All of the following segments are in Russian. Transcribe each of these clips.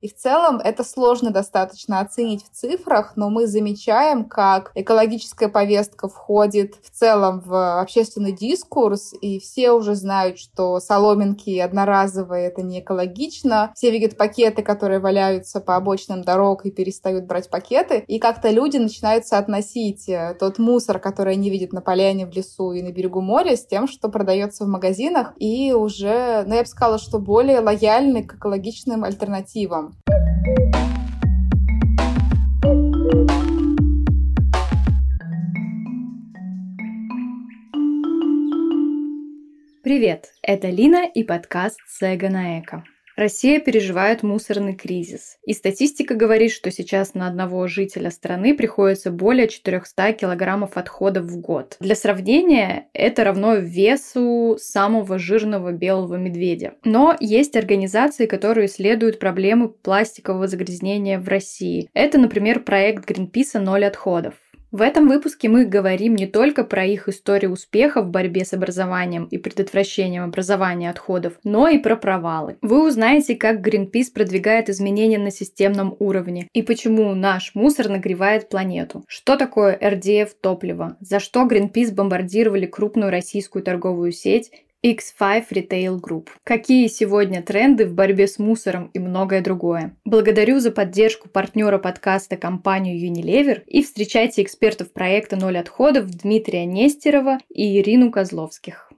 И в целом это сложно достаточно оценить в цифрах, но мы замечаем, как экологическая повестка входит в целом в общественный дискурс, и все уже знают, что соломинки одноразовые — это не экологично. Все видят пакеты, которые валяются по обочинам дорог и перестают брать пакеты, и как-то люди начинают соотносить э, тот мусор, который они видят на поляне, в лесу и на берегу моря, с тем, что продается в магазинах, и уже, ну, я бы сказала, что более лояльны к экологичным альтернативам. Привет, это Лина и подкаст «Сега на эко». Россия переживает мусорный кризис. И статистика говорит, что сейчас на одного жителя страны приходится более 400 килограммов отходов в год. Для сравнения, это равно весу самого жирного белого медведя. Но есть организации, которые исследуют проблемы пластикового загрязнения в России. Это, например, проект Гринписа «Ноль отходов». В этом выпуске мы говорим не только про их историю успеха в борьбе с образованием и предотвращением образования отходов, но и про провалы. Вы узнаете, как Greenpeace продвигает изменения на системном уровне и почему наш мусор нагревает планету. Что такое RDF топливо? За что Greenpeace бомбардировали крупную российскую торговую сеть X5 Retail Group. Какие сегодня тренды в борьбе с мусором и многое другое. Благодарю за поддержку партнера подкаста компанию Unilever и встречайте экспертов проекта «Ноль отходов» Дмитрия Нестерова и Ирину Козловских.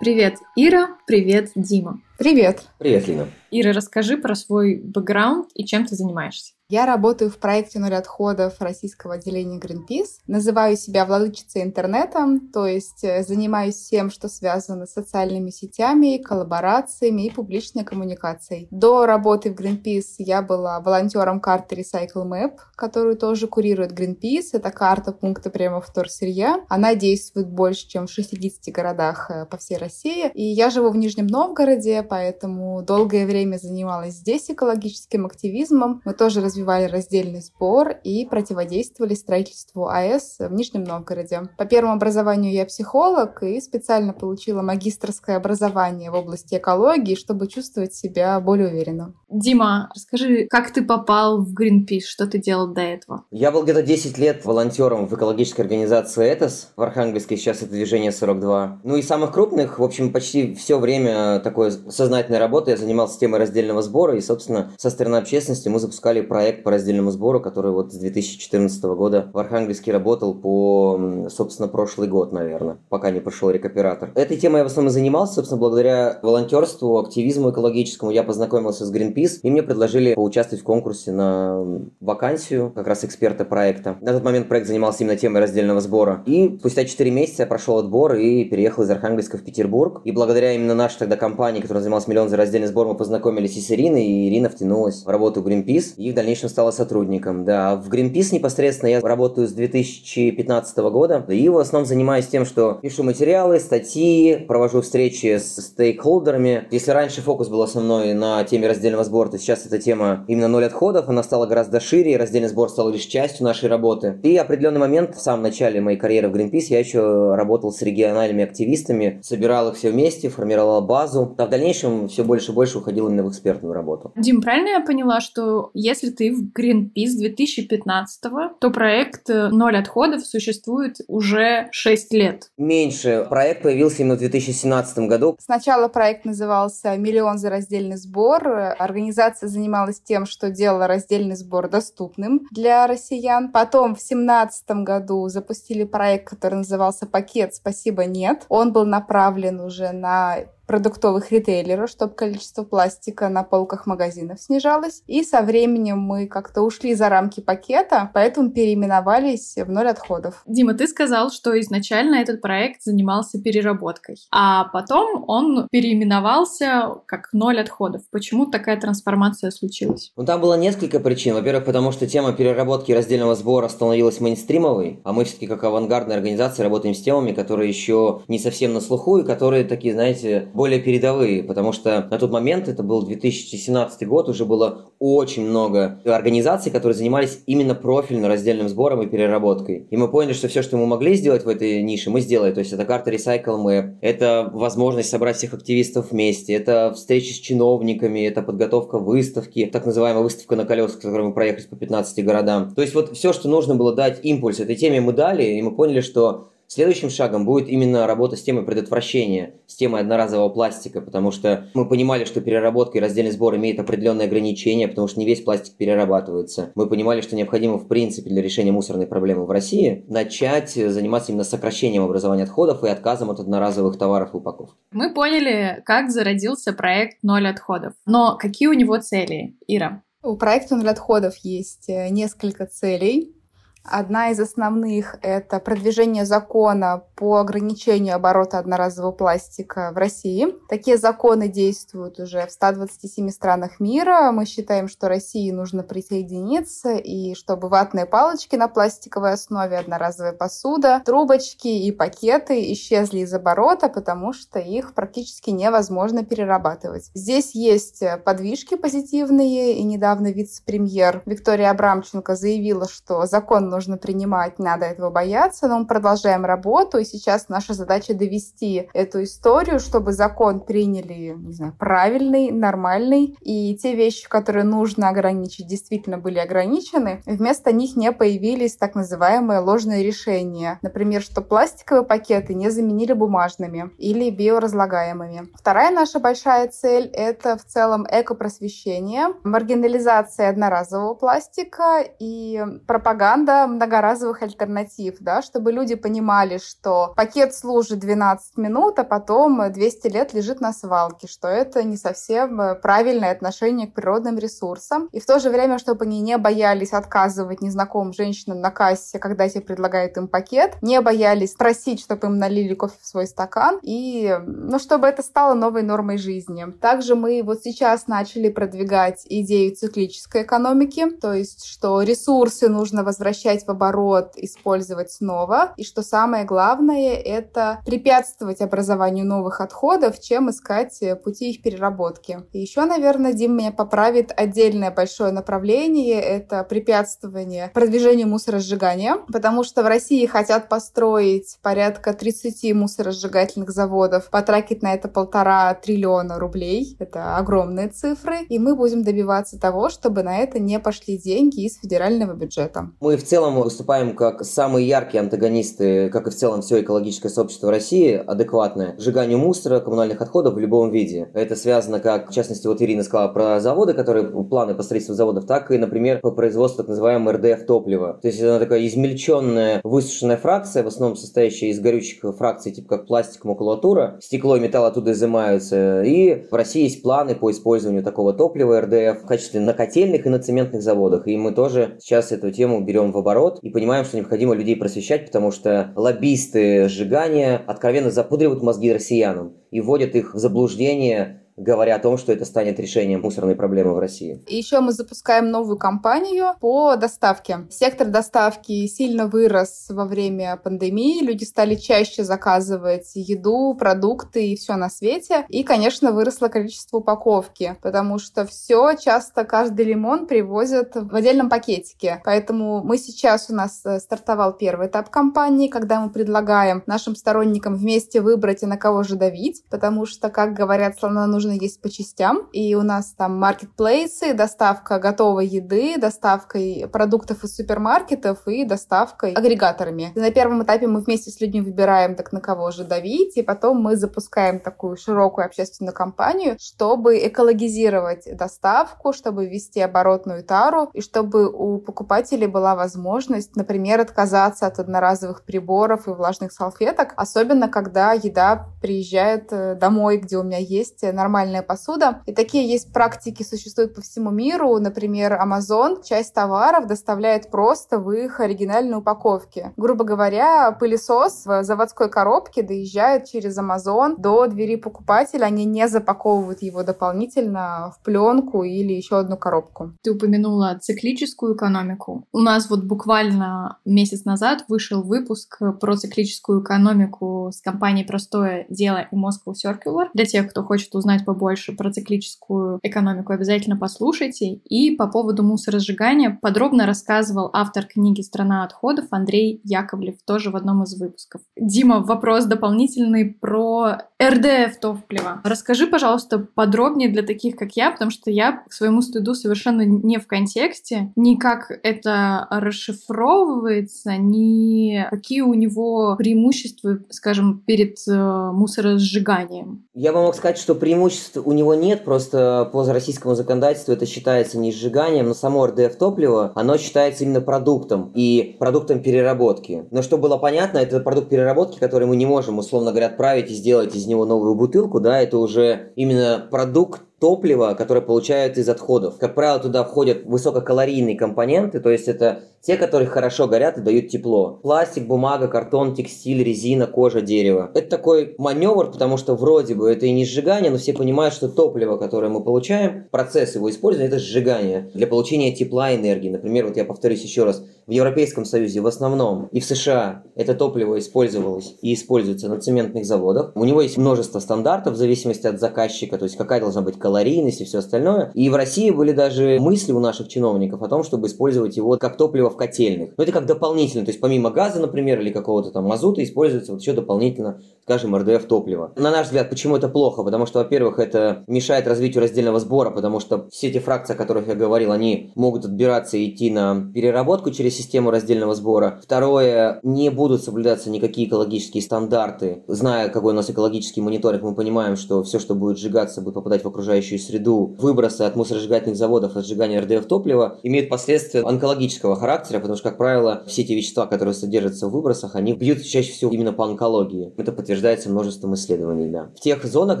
Привет, Ира. Привет, Дима. Привет. Привет, Лина. Ира, расскажи про свой бэкграунд и чем ты занимаешься. Я работаю в проекте «Ноль отходов» российского отделения Greenpeace. Называю себя владычицей интернета, то есть э, занимаюсь всем, что связано с социальными сетями, коллаборациями и публичной коммуникацией. До работы в Greenpeace я была волонтером карты Recycle Map, которую тоже курирует Greenpeace. Это карта пункта прямо вторсырья. Она действует больше, чем в 60 городах э, по всей России. И я живу в Нижнем Новгороде, поэтому долгое время занималась здесь экологическим активизмом. Мы тоже развивали раздельный сбор и противодействовали строительству АЭС в Нижнем Новгороде. По первому образованию я психолог и специально получила магистрское образование в области экологии, чтобы чувствовать себя более уверенно. Дима, расскажи, как ты попал в Greenpeace, что ты делал до этого? Я был где-то 10 лет волонтером в экологической организации ЭТОС в Архангельске, сейчас это движение 42. Ну и самых крупных, в общем, почти все время такой сознательной работы я занимался темой раздельного сбора, и, собственно, со стороны общественности мы запускали проект по раздельному сбору, который вот с 2014 года в Архангельске работал по, собственно, прошлый год, наверное, пока не пошел рекоператор. Этой темой я в основном занимался, собственно, благодаря волонтерству, активизму экологическому. Я познакомился с Greenpeace, и мне предложили поучаствовать в конкурсе на вакансию как раз эксперта проекта. На тот момент проект занимался именно темой раздельного сбора. И спустя 4 месяца я прошел отбор и переехал из Архангельска в Петербург. И благодаря именно нашей тогда компании, которая занималась миллион за раздельный сбор, мы познакомились и с Ириной, и Ирина втянулась в работу Greenpeace. И в дальнейшем стала сотрудником. Да, в Greenpeace непосредственно я работаю с 2015 года и в основном занимаюсь тем, что пишу материалы, статьи, провожу встречи с стейкхолдерами. Если раньше фокус был основной на теме раздельного сбора, то сейчас эта тема именно ноль отходов, она стала гораздо шире, и раздельный сбор стал лишь частью нашей работы. И определенный момент, в самом начале моей карьеры в Greenpeace, я еще работал с региональными активистами, собирал их все вместе, формировал базу, а в дальнейшем все больше и больше уходил именно в экспертную работу. Дим, правильно я поняла, что если ты в Greenpeace 2015 то проект «Ноль отходов» существует уже 6 лет. Меньше. Проект появился именно в 2017 году. Сначала проект назывался «Миллион за раздельный сбор». Организация занималась тем, что делала раздельный сбор доступным для россиян. Потом в 2017 году запустили проект, который назывался «Пакет. Спасибо, нет». Он был направлен уже на продуктовых ритейлеров, чтобы количество пластика на полках магазинов снижалось. И со временем мы как-то ушли за рамки пакета, поэтому переименовались в ноль отходов. Дима, ты сказал, что изначально этот проект занимался переработкой, а потом он переименовался как ноль отходов. Почему такая трансформация случилась? Ну, там было несколько причин. Во-первых, потому что тема переработки раздельного сбора становилась мейнстримовой, а мы все-таки как авангардная организация работаем с темами, которые еще не совсем на слуху и которые такие, знаете, более передовые, потому что на тот момент, это был 2017 год, уже было очень много организаций, которые занимались именно профильно раздельным сбором и переработкой. И мы поняли, что все, что мы могли сделать в этой нише, мы сделали. То есть это карта Recycle Map, это возможность собрать всех активистов вместе, это встречи с чиновниками, это подготовка выставки, так называемая выставка на колесах, с которой мы проехали по 15 городам. То есть вот все, что нужно было дать импульс этой теме, мы дали, и мы поняли, что Следующим шагом будет именно работа с темой предотвращения, с темой одноразового пластика, потому что мы понимали, что переработка и раздельный сбор имеет определенные ограничения, потому что не весь пластик перерабатывается. Мы понимали, что необходимо в принципе для решения мусорной проблемы в России начать заниматься именно сокращением образования отходов и отказом от одноразовых товаров и упаковки. Мы поняли, как зародился проект «Ноль отходов». Но какие у него цели, Ира? У проекта «Ноль отходов» есть э, несколько целей. Одна из основных – это продвижение закона по ограничению оборота одноразового пластика в России. Такие законы действуют уже в 127 странах мира. Мы считаем, что России нужно присоединиться, и чтобы ватные палочки на пластиковой основе, одноразовая посуда, трубочки и пакеты исчезли из оборота, потому что их практически невозможно перерабатывать. Здесь есть подвижки позитивные, и недавно вице-премьер Виктория Абрамченко заявила, что закон нужно принимать, надо этого бояться, но мы продолжаем работу, и сейчас наша задача довести эту историю, чтобы закон приняли, не знаю, правильный, нормальный, и те вещи, которые нужно ограничить, действительно были ограничены, вместо них не появились так называемые ложные решения. Например, что пластиковые пакеты не заменили бумажными или биоразлагаемыми. Вторая наша большая цель — это в целом экопросвещение, маргинализация одноразового пластика и пропаганда многоразовых альтернатив, да, чтобы люди понимали, что пакет служит 12 минут, а потом 200 лет лежит на свалке, что это не совсем э, правильное отношение к природным ресурсам. И в то же время, чтобы они не боялись отказывать незнакомым женщинам на кассе, когда тебе предлагают им пакет, не боялись просить, чтобы им налили кофе в свой стакан, и ну, чтобы это стало новой нормой жизни. Также мы вот сейчас начали продвигать идею циклической экономики, то есть, что ресурсы нужно возвращать возвращать в оборот, использовать снова. И что самое главное, это препятствовать образованию новых отходов, чем искать э, пути их переработки. И еще, наверное, Дим меня поправит отдельное большое направление — это препятствование продвижению мусоросжигания, потому что в России хотят построить порядка 30 мусоросжигательных заводов, потратить на это полтора триллиона рублей. Это огромные цифры. И мы будем добиваться того, чтобы на это не пошли деньги из федерального бюджета. Мы в целом целом выступаем как самые яркие антагонисты, как и в целом все экологическое сообщество России, адекватное сжиганию мусора, коммунальных отходов в любом виде. Это связано как, в частности, вот Ирина сказала про заводы, которые планы по строительству заводов, так и, например, по производству так называемого РДФ топлива. То есть это такая измельченная высушенная фракция, в основном состоящая из горючих фракций, типа как пластик, макулатура, стекло и металл оттуда изымаются. И в России есть планы по использованию такого топлива РДФ в качестве на котельных и на цементных заводах. И мы тоже сейчас эту тему берем в оборот оборот и понимаем, что необходимо людей просвещать, потому что лоббисты сжигания откровенно запудривают мозги россиянам и вводят их в заблуждение говоря о том, что это станет решением мусорной проблемы в России. И еще мы запускаем новую кампанию по доставке. Сектор доставки сильно вырос во время пандемии. Люди стали чаще заказывать еду, продукты и все на свете. И, конечно, выросло количество упаковки, потому что все часто каждый лимон привозят в отдельном пакетике. Поэтому мы сейчас у нас э, стартовал первый этап кампании, когда мы предлагаем нашим сторонникам вместе выбрать и на кого же давить, потому что, как говорят, слона нужно нужно есть по частям. И у нас там маркетплейсы, доставка готовой еды, доставкой продуктов из супермаркетов и доставкой агрегаторами. И на первом этапе мы вместе с людьми выбираем, так на кого же давить, и потом мы запускаем такую широкую общественную кампанию, чтобы экологизировать доставку, чтобы ввести оборотную тару, и чтобы у покупателей была возможность, например, отказаться от одноразовых приборов и влажных салфеток, особенно когда еда приезжает э, домой, где у меня есть нормальная нормальная посуда. И такие есть практики, существуют по всему миру. Например, Amazon часть товаров доставляет просто в их оригинальной упаковке. Грубо говоря, пылесос в заводской коробке доезжает через Amazon до двери покупателя. Они не запаковывают его дополнительно в пленку или еще одну коробку. Ты упомянула циклическую экономику. У нас вот буквально месяц назад вышел выпуск про циклическую экономику с компанией «Простое дело» и Moscow Circular. Для тех, кто хочет узнать побольше про циклическую экономику, обязательно послушайте. И по поводу мусоросжигания подробно рассказывал автор книги «Страна отходов» Андрей Яковлев, тоже в одном из выпусков. Дима, вопрос дополнительный про РДФ топливо. Расскажи, пожалуйста, подробнее для таких, как я, потому что я к своему стыду совершенно не в контексте, ни как это расшифровывается, ни какие у него преимущества, скажем, перед э, мусоросжиганием. Я бы мог сказать, что преимуществ у него нет, просто по российскому законодательству это считается не сжиганием, но само РДФ топливо, оно считается именно продуктом и продуктом переработки. Но что было понятно, это продукт переработки, который мы не можем, условно говоря, отправить и сделать из него новую бутылку, да, это уже именно продукт топлива, которое получают из отходов. Как правило, туда входят высококалорийные компоненты, то есть это те, которые хорошо горят и дают тепло. Пластик, бумага, картон, текстиль, резина, кожа, дерево. Это такой маневр, потому что вроде бы это и не сжигание, но все понимают, что топливо, которое мы получаем, процесс его использования, это сжигание для получения тепла и энергии. Например, вот я повторюсь еще раз, в Европейском Союзе в основном и в США это топливо использовалось и используется на цементных заводах. У него есть множество стандартов в зависимости от заказчика, то есть какая должна быть калорийность и все остальное. И в России были даже мысли у наших чиновников о том, чтобы использовать его как топливо в котельных. Но это как дополнительно, то есть помимо газа, например, или какого-то там мазута используется вот еще дополнительно, скажем, РДФ топливо. На наш взгляд, почему это плохо? Потому что, во-первых, это мешает развитию раздельного сбора, потому что все эти фракции, о которых я говорил, они могут отбираться и идти на переработку через систему раздельного сбора. Второе, не будут соблюдаться никакие экологические стандарты. Зная, какой у нас экологический мониторинг, мы понимаем, что все, что будет сжигаться, будет попадать в окружающую среду. Выбросы от мусоросжигательных заводов, от сжигания РДФ топлива имеют последствия онкологического характера, потому что, как правило, все эти вещества, которые содержатся в выбросах, они бьют чаще всего именно по онкологии. Это подтверждается множеством исследований, да. В тех зонах,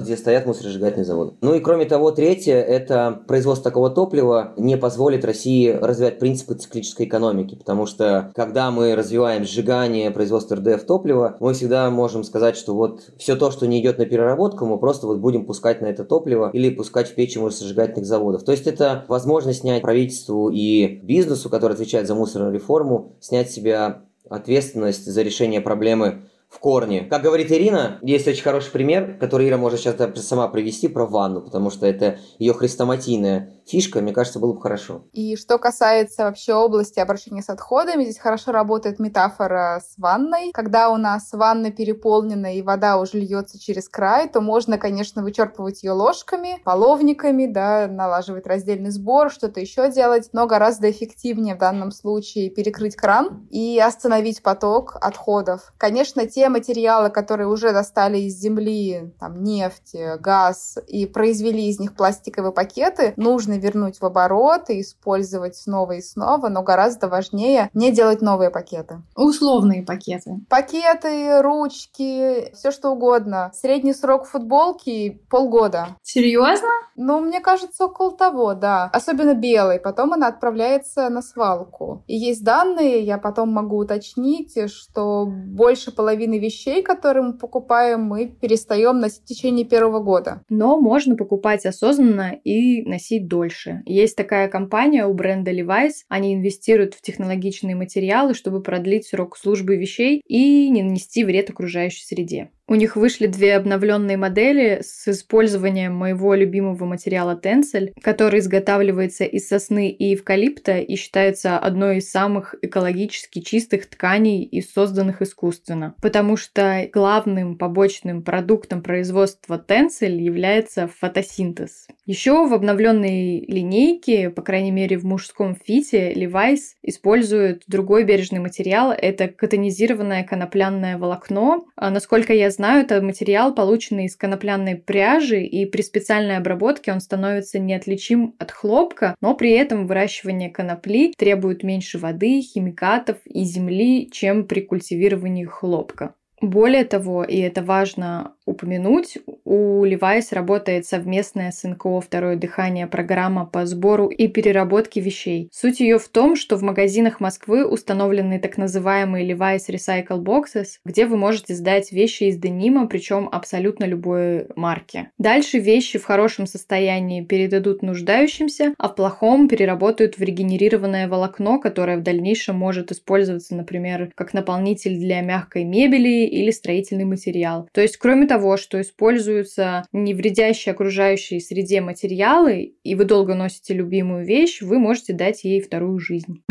где стоят мусоросжигательные заводы. Ну и кроме того, третье, это производство такого топлива не позволит России развивать принципы циклической экономики, потому что когда мы развиваем сжигание, производство РДФ топлива, мы всегда можем сказать, что вот все то, что не идет на переработку, мы просто вот будем пускать на это топливо или пускать в печи мусоросжигательных заводов. То есть это возможность снять правительству и бизнесу, который отвечает за мусор мусорную реформу, снять с себя ответственность за решение проблемы в корне. Как говорит Ирина, есть очень хороший пример, который Ира может сейчас сама привести про ванну, потому что это ее хрестоматийная фишка, мне кажется, было бы хорошо. И что касается вообще области обращения с отходами, здесь хорошо работает метафора с ванной. Когда у нас ванна переполнена и вода уже льется через край, то можно, конечно, вычерпывать ее ложками, половниками, да, налаживать раздельный сбор, что-то еще делать, но гораздо эффективнее в данном случае перекрыть кран и остановить поток отходов. Конечно, те материалы, которые уже достали из земли, там, нефть, газ, и произвели из них пластиковые пакеты, нужно вернуть в оборот и использовать снова и снова, но гораздо важнее не делать новые пакеты. Условные пакеты. Пакеты, ручки, все что угодно. Средний срок футболки полгода. Серьезно? Ну, мне кажется, около того, да. Особенно белый. Потом она отправляется на свалку. И есть данные, я потом могу уточнить, что больше половины вещей, которые мы покупаем, мы перестаем носить в течение первого года. Но можно покупать осознанно и носить дольше. Есть такая компания у бренда Levi's, они инвестируют в технологичные материалы, чтобы продлить срок службы вещей и не нанести вред окружающей среде. У них вышли две обновленные модели с использованием моего любимого материала тенсель, который изготавливается из сосны и эвкалипта и считается одной из самых экологически чистых тканей и созданных искусственно. Потому что главным побочным продуктом производства тенсель является фотосинтез. Еще в обновленной линейке, по крайней мере в мужском фите, Levi's использует другой бережный материал. Это катонизированное конопляное волокно. А насколько я знаю, знаю, это материал, полученный из конопляной пряжи, и при специальной обработке он становится неотличим от хлопка, но при этом выращивание конопли требует меньше воды, химикатов и земли, чем при культивировании хлопка. Более того, и это важно упомянуть. У Levi's работает совместная с НКО «Второе дыхание» программа по сбору и переработке вещей. Суть ее в том, что в магазинах Москвы установлены так называемые Levi's Recycle Boxes, где вы можете сдать вещи из денима, причем абсолютно любой марки. Дальше вещи в хорошем состоянии передадут нуждающимся, а в плохом переработают в регенерированное волокно, которое в дальнейшем может использоваться, например, как наполнитель для мягкой мебели или строительный материал. То есть, кроме того, что используются не вредящие окружающей среде материалы, и вы долго носите любимую вещь, вы можете дать ей вторую жизнь.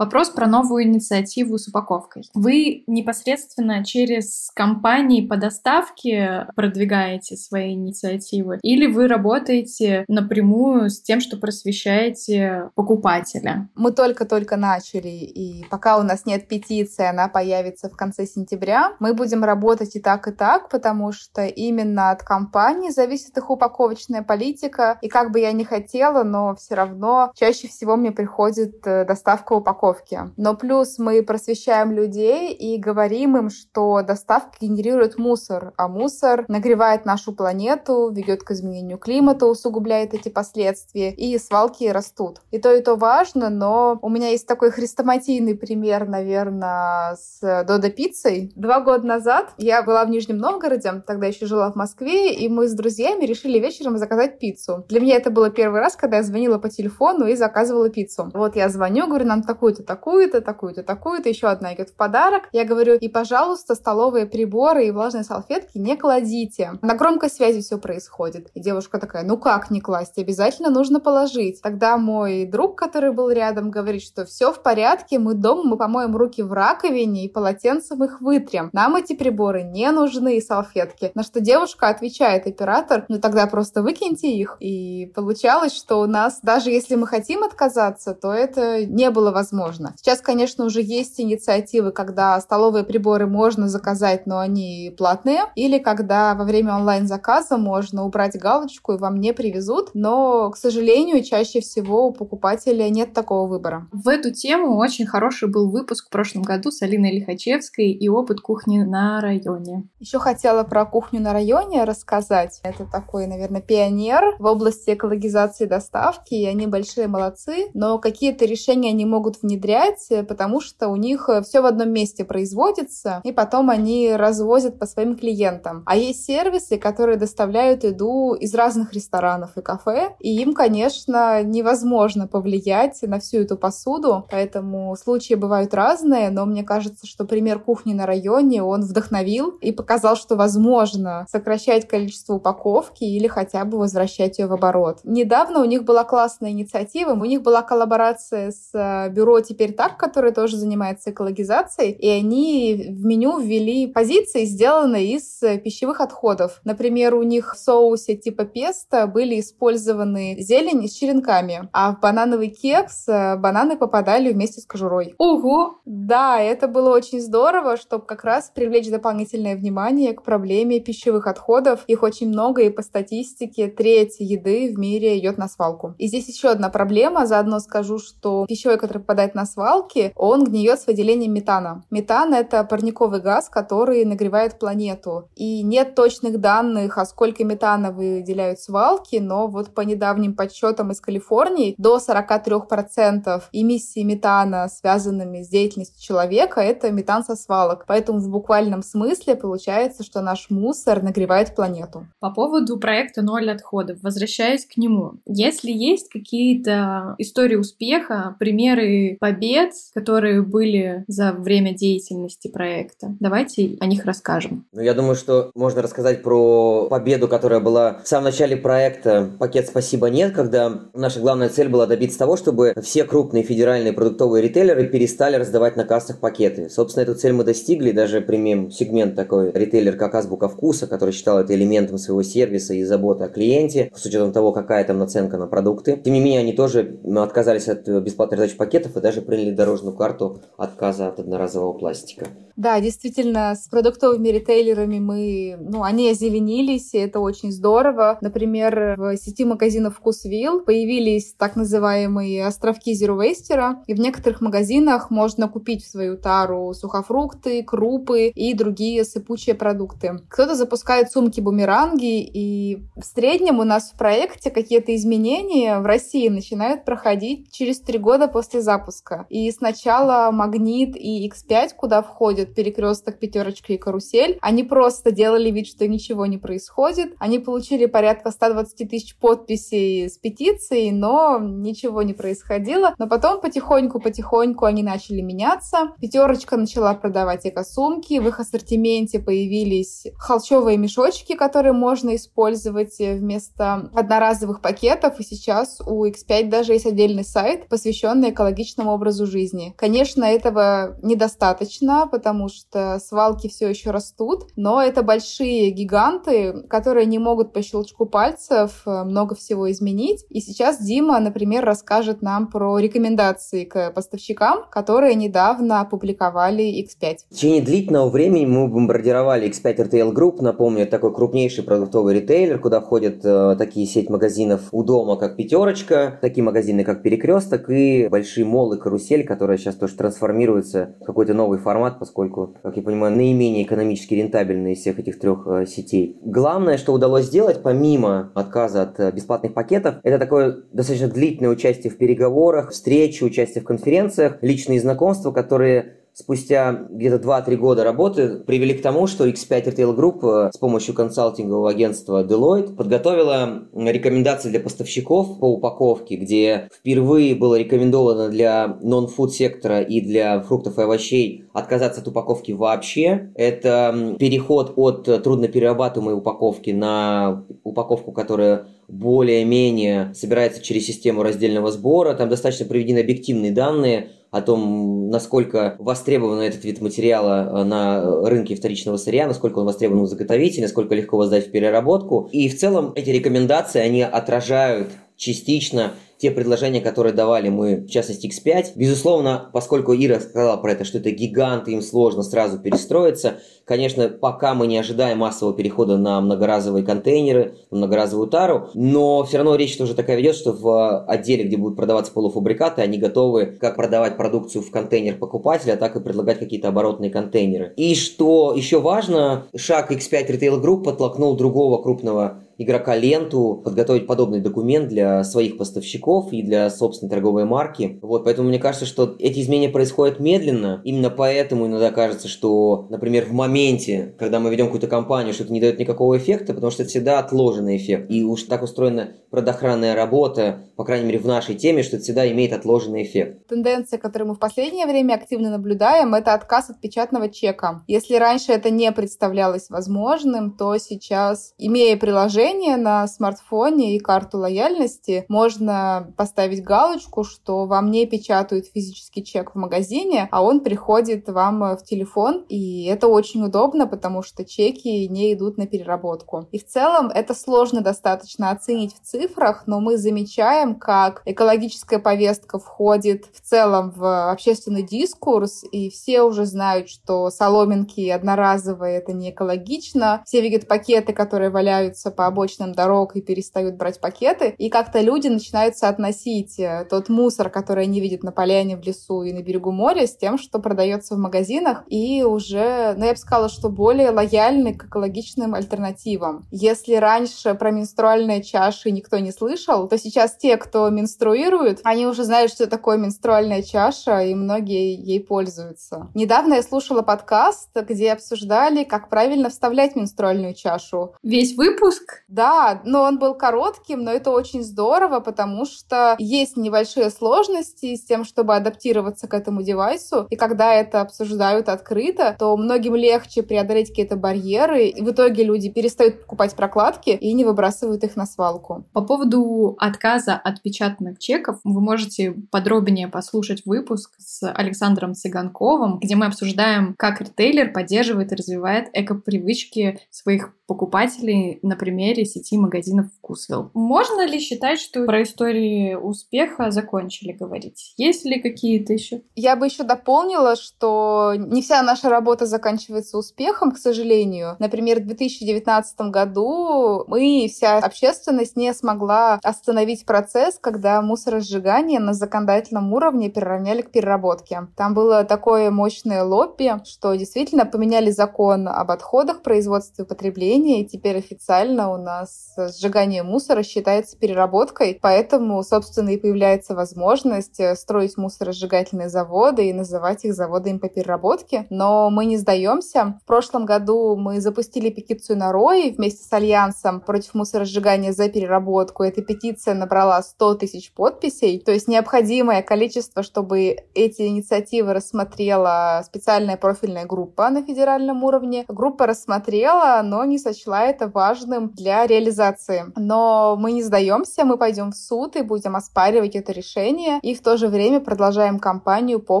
Вопрос про новую инициативу с упаковкой. Вы непосредственно через компании по доставке продвигаете свои инициативы? Или вы работаете напрямую с тем, что просвещаете покупателя? Мы только-только начали, и пока у нас нет петиции, она появится в конце сентября, мы будем работать и так, и так, потому что именно от компании зависит их упаковочная политика. И как бы я ни хотела, но все равно чаще всего мне приходит э, доставка упаковки упаковки. Но плюс мы просвещаем людей и говорим им, что доставка генерирует мусор, а мусор нагревает нашу планету, ведет к изменению климата, усугубляет эти последствия, и свалки растут. И то, и то важно, но у меня есть такой хрестоматийный пример, наверное, с Додо Пиццей. Два года назад я была в Нижнем Новгороде, тогда еще жила в Москве, и мы с друзьями решили вечером заказать пиццу. Для меня это было первый раз, когда я звонила по телефону и заказывала пиццу. Вот я звоню, говорю, нам такую такую-то, такую-то, такую-то, такую-то, еще одна идет в подарок. Я говорю, и, пожалуйста, столовые приборы и влажные салфетки не кладите. На громкой связи все происходит. И девушка такая, ну как не класть? Обязательно нужно положить. Тогда мой друг, который был рядом, говорит, что все в порядке, мы дома, мы помоем руки в раковине и полотенцем их вытрем. Нам эти приборы не нужны и салфетки. На что девушка отвечает, оператор, ну тогда просто выкиньте их. И получалось, что у нас, даже если мы хотим отказаться, то это не было возможно возможно. Сейчас, конечно, уже есть инициативы, когда столовые приборы можно заказать, но они платные, или когда во время онлайн-заказа можно убрать галочку и вам не привезут, но, к сожалению, чаще всего у покупателя нет такого выбора. В эту тему очень хороший был выпуск в прошлом году с Алиной Лихачевской и опыт кухни на районе. Еще хотела про кухню на районе рассказать. Это такой, наверное, пионер в области экологизации доставки, и они большие молодцы, но какие-то решения они могут внедрить внедрять, э, потому что у них э, все в одном месте производится, и потом они развозят по своим клиентам. А есть сервисы, которые доставляют еду из разных ресторанов и кафе, и им, конечно, невозможно повлиять на всю эту посуду, поэтому случаи бывают разные, но мне кажется, что пример кухни на районе, он вдохновил и показал, что возможно сокращать количество упаковки или хотя бы возвращать ее в оборот. Недавно у них была классная инициатива, у них была коллаборация с э, теперь так, который тоже занимается экологизацией, и они в меню ввели позиции, сделанные из э, пищевых отходов. Например, у них в соусе типа песто были использованы зелень с черенками, а в банановый кекс э, бананы попадали вместе с кожурой. Ого! Да, это было очень здорово, чтобы как раз привлечь дополнительное внимание к проблеме пищевых отходов. Их очень много, и по статистике треть еды в мире идет на свалку. И здесь еще одна проблема. Заодно скажу, что пищевой, который попадает на на свалке, он гниет с выделением метана. Метан — это парниковый газ, который нагревает планету. И нет точных данных, а сколько метана выделяют свалки, но вот по недавним подсчетам из Калифорнии до 43% эмиссии метана, связанными с деятельностью человека, это метан со свалок. Поэтому в буквальном смысле получается, что наш мусор нагревает планету. По поводу проекта «Ноль отходов», возвращаясь к нему, если есть какие-то истории успеха, примеры побед, которые были за время деятельности проекта. Давайте о них расскажем. Ну, я думаю, что можно рассказать про победу, которая была в самом начале проекта «Пакет спасибо нет», когда наша главная цель была добиться того, чтобы все крупные федеральные продуктовые ритейлеры перестали раздавать на кассах пакеты. Собственно, эту цель мы достигли, даже примем сегмент такой ритейлер, как Азбука Вкуса, который считал это элементом своего сервиса и заботы о клиенте, с учетом того, какая там наценка на продукты. Тем не менее, они тоже отказались от бесплатной раздачи пакетов и даже приняли дорожную карту отказа от одноразового пластика. Да, действительно, с продуктовыми ритейлерами мы, ну, они озеленились, и это очень здорово. Например, в сети магазинов Вкусвилл появились так называемые островки Zero Waste, и в некоторых магазинах можно купить в свою тару сухофрукты, крупы и другие сыпучие продукты. Кто-то запускает сумки-бумеранги, и в среднем у нас в проекте какие-то изменения в России начинают проходить через три года после запуска. И сначала Магнит и X5, куда входят перекресток, пятерочка и карусель. Они просто делали вид, что ничего не происходит. Они получили порядка 120 тысяч подписей с петицией, но ничего не происходило. Но потом потихоньку-потихоньку они начали меняться. Пятерочка начала продавать эко-сумки. В их ассортименте появились холчевые мешочки, которые можно использовать вместо одноразовых пакетов. И сейчас у X5 даже есть отдельный сайт, посвященный экологичному образу жизни. Конечно, этого недостаточно, потому что свалки все еще растут, но это большие гиганты, которые не могут по щелчку пальцев э, много всего изменить. И сейчас Дима, например, расскажет нам про рекомендации к поставщикам, которые недавно опубликовали X5. В течение длительного времени мы бомбардировали X5 Retail Group, напомню, такой крупнейший продуктовый ритейлер, куда входят э, такие сеть магазинов у дома, как Пятерочка, такие магазины, как Перекресток и большие молы Карусель, которые сейчас тоже трансформируются в какой-то новый формат, поскольку как я понимаю, наименее экономически рентабельные из всех этих трех э, сетей. Главное, что удалось сделать, помимо отказа от э, бесплатных пакетов, это такое достаточно длительное участие в переговорах, встречи, участие в конференциях, личные знакомства, которые спустя где-то 2-3 года работы привели к тому, что X5 Retail Group э, с помощью консалтингового агентства Deloitte подготовила рекомендации для поставщиков по упаковке, где впервые было рекомендовано для нон-фуд сектора и для фруктов и овощей отказаться от упаковки вообще. Это переход от трудноперерабатываемой упаковки на упаковку, которая более-менее собирается через систему раздельного сбора. Там достаточно приведены объективные данные о том, насколько востребован этот вид материала э, на рынке вторичного сырья, насколько он востребован у заготовителя, насколько легко его сдать в переработку. И в целом эти рекомендации, они отражают частично те предложения, которые давали мы, в частности, X5. Безусловно, поскольку Ира сказала про это, что это гигант, им сложно сразу перестроиться, конечно, пока мы не ожидаем массового перехода на многоразовые контейнеры, на многоразовую тару, но все равно речь тоже такая ведет, что в отделе, где будут продаваться полуфабрикаты, они готовы как продавать продукцию в контейнер покупателя, так и предлагать какие-то оборотные контейнеры. И что еще важно, шаг X5 Retail Group подтолкнул другого крупного игрока ленту, подготовить подобный документ для своих поставщиков и для собственной торговой марки. Вот, поэтому мне кажется, что эти изменения происходят медленно. Именно поэтому иногда кажется, что, например, в моменте, когда мы ведем какую-то кампанию, что это не дает никакого эффекта, потому что это всегда отложенный эффект. И уж так устроена предохранная работа, по крайней мере, в нашей теме, что это всегда имеет отложенный эффект. Тенденция, которую мы в последнее время активно наблюдаем, это отказ от печатного чека. Если раньше это не представлялось возможным, то сейчас, имея приложение, на смартфоне и карту лояльности можно поставить галочку, что вам не печатают физический чек в магазине, а он приходит вам в телефон. И это очень удобно, потому что чеки не идут на переработку. И в целом это сложно достаточно оценить в цифрах, но мы замечаем, как экологическая повестка входит в целом в общественный дискурс, и все уже знают, что соломинки одноразовые — это не экологично. Все вегет-пакеты, которые валяются по обочинам обочинам дорог и перестают брать пакеты, и как-то люди начинают соотносить э, тот мусор, который они видят на поляне, в лесу и на берегу моря, с тем, что продается в магазинах, и уже, ну, я бы сказала, что более лояльны к экологичным альтернативам. Если раньше про менструальные чаши никто не слышал, то сейчас те, кто менструирует, они уже знают, что такое менструальная чаша, и многие ей пользуются. Недавно я слушала подкаст, где обсуждали, как правильно вставлять менструальную чашу. Весь выпуск? Да, но он был коротким, но это очень здорово, потому что есть небольшие сложности с тем, чтобы адаптироваться к этому девайсу, и когда это обсуждают открыто, то многим легче преодолеть какие-то барьеры, и в итоге люди перестают покупать прокладки и не выбрасывают их на свалку. По поводу отказа от печатных чеков вы можете подробнее послушать выпуск с Александром Цыганковым, где мы обсуждаем, как ритейлер поддерживает и развивает эко-привычки своих покупателей на примере сети магазинов «Вкусвилл». Можно ли считать, что про истории успеха закончили говорить? Есть ли какие-то еще? Я бы еще дополнила, что не вся наша работа заканчивается успехом, к сожалению. Например, в 2019 году мы вся общественность не смогла остановить процесс, когда мусоросжигание на законодательном уровне переравняли к переработке. Там было такое мощное лобби, что действительно поменяли закон об отходах, производстве и потреблении, и теперь официально у нас сжигание мусора считается переработкой, поэтому, собственно, и появляется возможность строить мусоросжигательные заводы и называть их заводами по переработке. Но мы не сдаемся. В прошлом году мы запустили петицию на РОИ вместе с Альянсом против мусоросжигания за переработку. Эта петиция набрала 100 тысяч подписей, то есть необходимое количество, чтобы эти инициативы рассмотрела специальная профильная группа на федеральном уровне. Группа рассмотрела, но не сочла это важным для реализации. Но мы не сдаемся, мы пойдем в суд и будем оспаривать это решение, и в то же время продолжаем кампанию по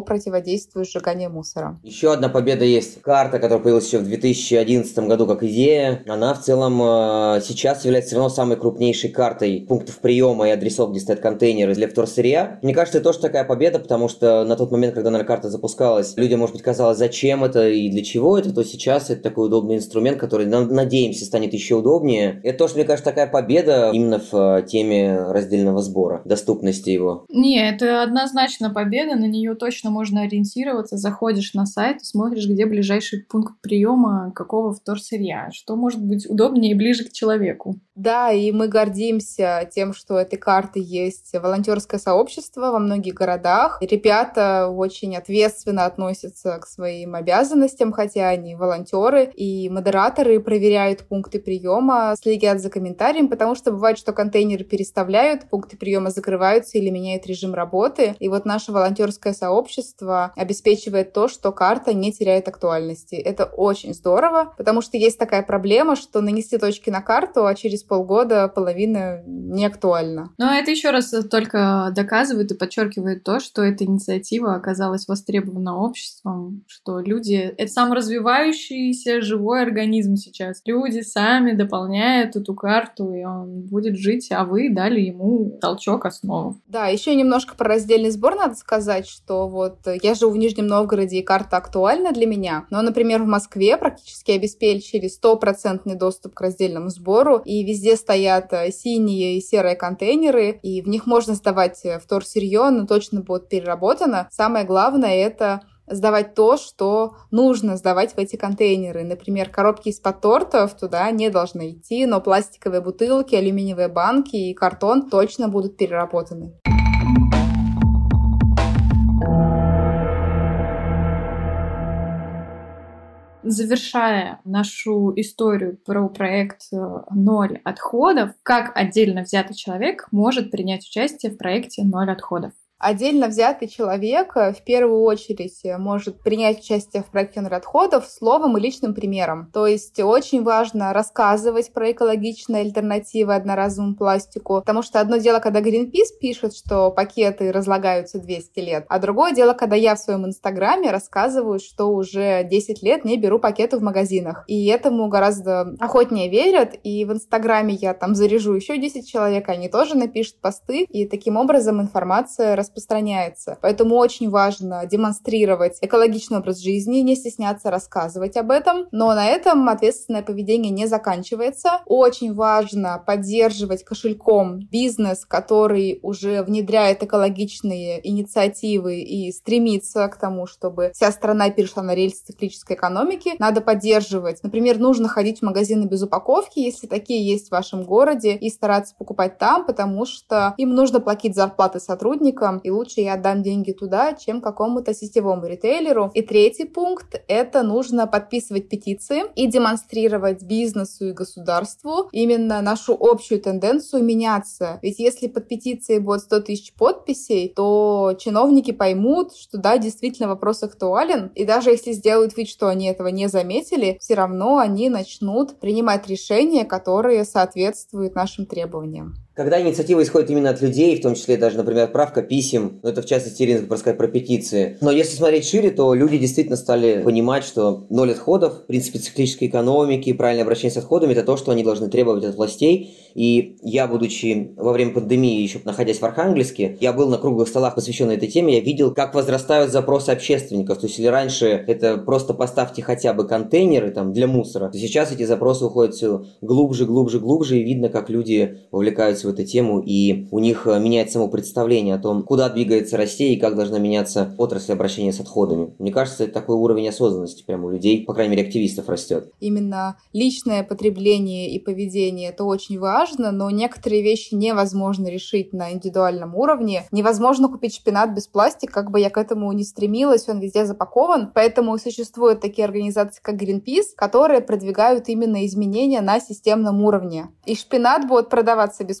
противодействию сжиганию мусора. Еще одна победа есть. Карта, которая появилась еще в 2011 году как идея, она в целом э, сейчас является все равно самой крупнейшей картой пунктов приема и адресов, где стоят контейнеры для вторсырья. Мне кажется, это тоже такая победа, потому что на тот момент, когда, наверное, карта запускалась, людям, может быть, казалось, зачем это и для чего это, то сейчас это такой удобный инструмент, который, надеемся, станет еще удобнее. Это тоже, мне кажется, такая победа именно в э, теме раздельного сбора, доступности его. Не, это однозначно победа, на нее точно можно ориентироваться. Заходишь на сайт, смотришь, где ближайший пункт приема какого вторсырья, что может быть удобнее и ближе к человеку. Да, и мы гордимся тем, что этой карты есть волонтерское сообщество во многих городах. Ребята очень ответственно относятся к своим обязанностям, хотя они волонтеры, и модераторы проверяют пункты приема, следят за комментарием, потому что бывает, что контейнеры переставляют, пункты приема закрываются или меняют режим работы. И вот наше волонтерское сообщество обеспечивает то, что карта не теряет актуальности. Это очень здорово, потому что есть такая проблема, что нанести точки на карту, а через полгода половина не актуальна. Но это еще раз только доказывает и подчеркивает то, что эта инициатива оказалась востребована обществом, что люди — это саморазвивающийся живой организм сейчас. Люди сами дополняют эту карту, и он будет жить, а вы дали ему толчок основу. Да, еще немножко про раздельный сбор надо сказать, что вот я живу в Нижнем Новгороде, и карта актуальна для меня, но, например, в Москве практически обеспечили стопроцентный доступ к раздельному сбору, и везде стоят э, синие и серые контейнеры, и в них можно сдавать э, вторсырье, но точно будет переработано. Самое главное — это сдавать то, что нужно сдавать в эти контейнеры. Например, коробки из-под тортов туда не должны идти, но пластиковые бутылки, алюминиевые банки и картон точно будут переработаны. Завершая нашу историю про проект э, «Ноль отходов», как отдельно взятый человек может принять участие в проекте «Ноль отходов»? Отдельно взятый человек э, в первую очередь э, может принять участие в проекте отходов словом и личным примером. То есть очень важно рассказывать про экологичные альтернативы одноразовому пластику, потому что одно дело, когда Greenpeace пишет, что пакеты разлагаются 200 лет, а другое дело, когда я в своем инстаграме рассказываю, что уже 10 лет не беру пакеты в магазинах. И этому гораздо охотнее верят, и в инстаграме я там заряжу еще 10 человек, они тоже напишут посты, и таким образом информация распространяется. Поэтому очень важно демонстрировать экологичный образ жизни, не стесняться рассказывать об этом. Но на этом ответственное поведение не заканчивается. Очень важно поддерживать кошельком бизнес, который уже внедряет экологичные инициативы и стремится к тому, чтобы вся страна перешла на рельсы циклической экономики. Надо поддерживать. Например, нужно ходить в магазины без упаковки, если такие есть в вашем городе, и стараться покупать там, потому что им нужно платить зарплаты сотрудникам, и лучше я отдам деньги туда, чем какому-то сетевому ритейлеру. И третий пункт — это нужно подписывать петиции и демонстрировать бизнесу и государству именно нашу общую тенденцию меняться. Ведь если под петицией будет 100 тысяч подписей, то чиновники поймут, что да, действительно вопрос актуален, и даже если сделают вид, что они этого не заметили, все равно они начнут принимать решения, которые соответствуют нашим требованиям. Когда инициатива исходит именно от людей, в том числе даже, например, отправка писем, ну это в частности Ирина сказать про петиции. Но если смотреть шире, то люди действительно стали понимать, что ноль отходов, в принципе, циклической экономики, правильное обращение с отходами, это то, что они должны требовать от властей. И я, будучи во время пандемии, еще находясь в Архангельске, я был на круглых столах, посвященных этой теме, я видел, как возрастают запросы общественников. То есть, если раньше это просто поставьте хотя бы контейнеры там для мусора, то сейчас эти запросы уходят все глубже, глубже, глубже, и видно, как люди вовлекаются в эту тему, и у них э, меняется само представление о том, куда двигается Россия и как должна меняться отрасль обращения с отходами. Мне кажется, такой уровень осознанности прямо у людей, по крайней мере, активистов растет. Именно личное потребление и поведение – это очень важно, но некоторые вещи невозможно решить на индивидуальном уровне. Невозможно купить шпинат без пластика, как бы я к этому не стремилась, он везде запакован. Поэтому существуют такие организации, как Greenpeace, которые продвигают именно изменения на системном уровне. И шпинат будет продаваться без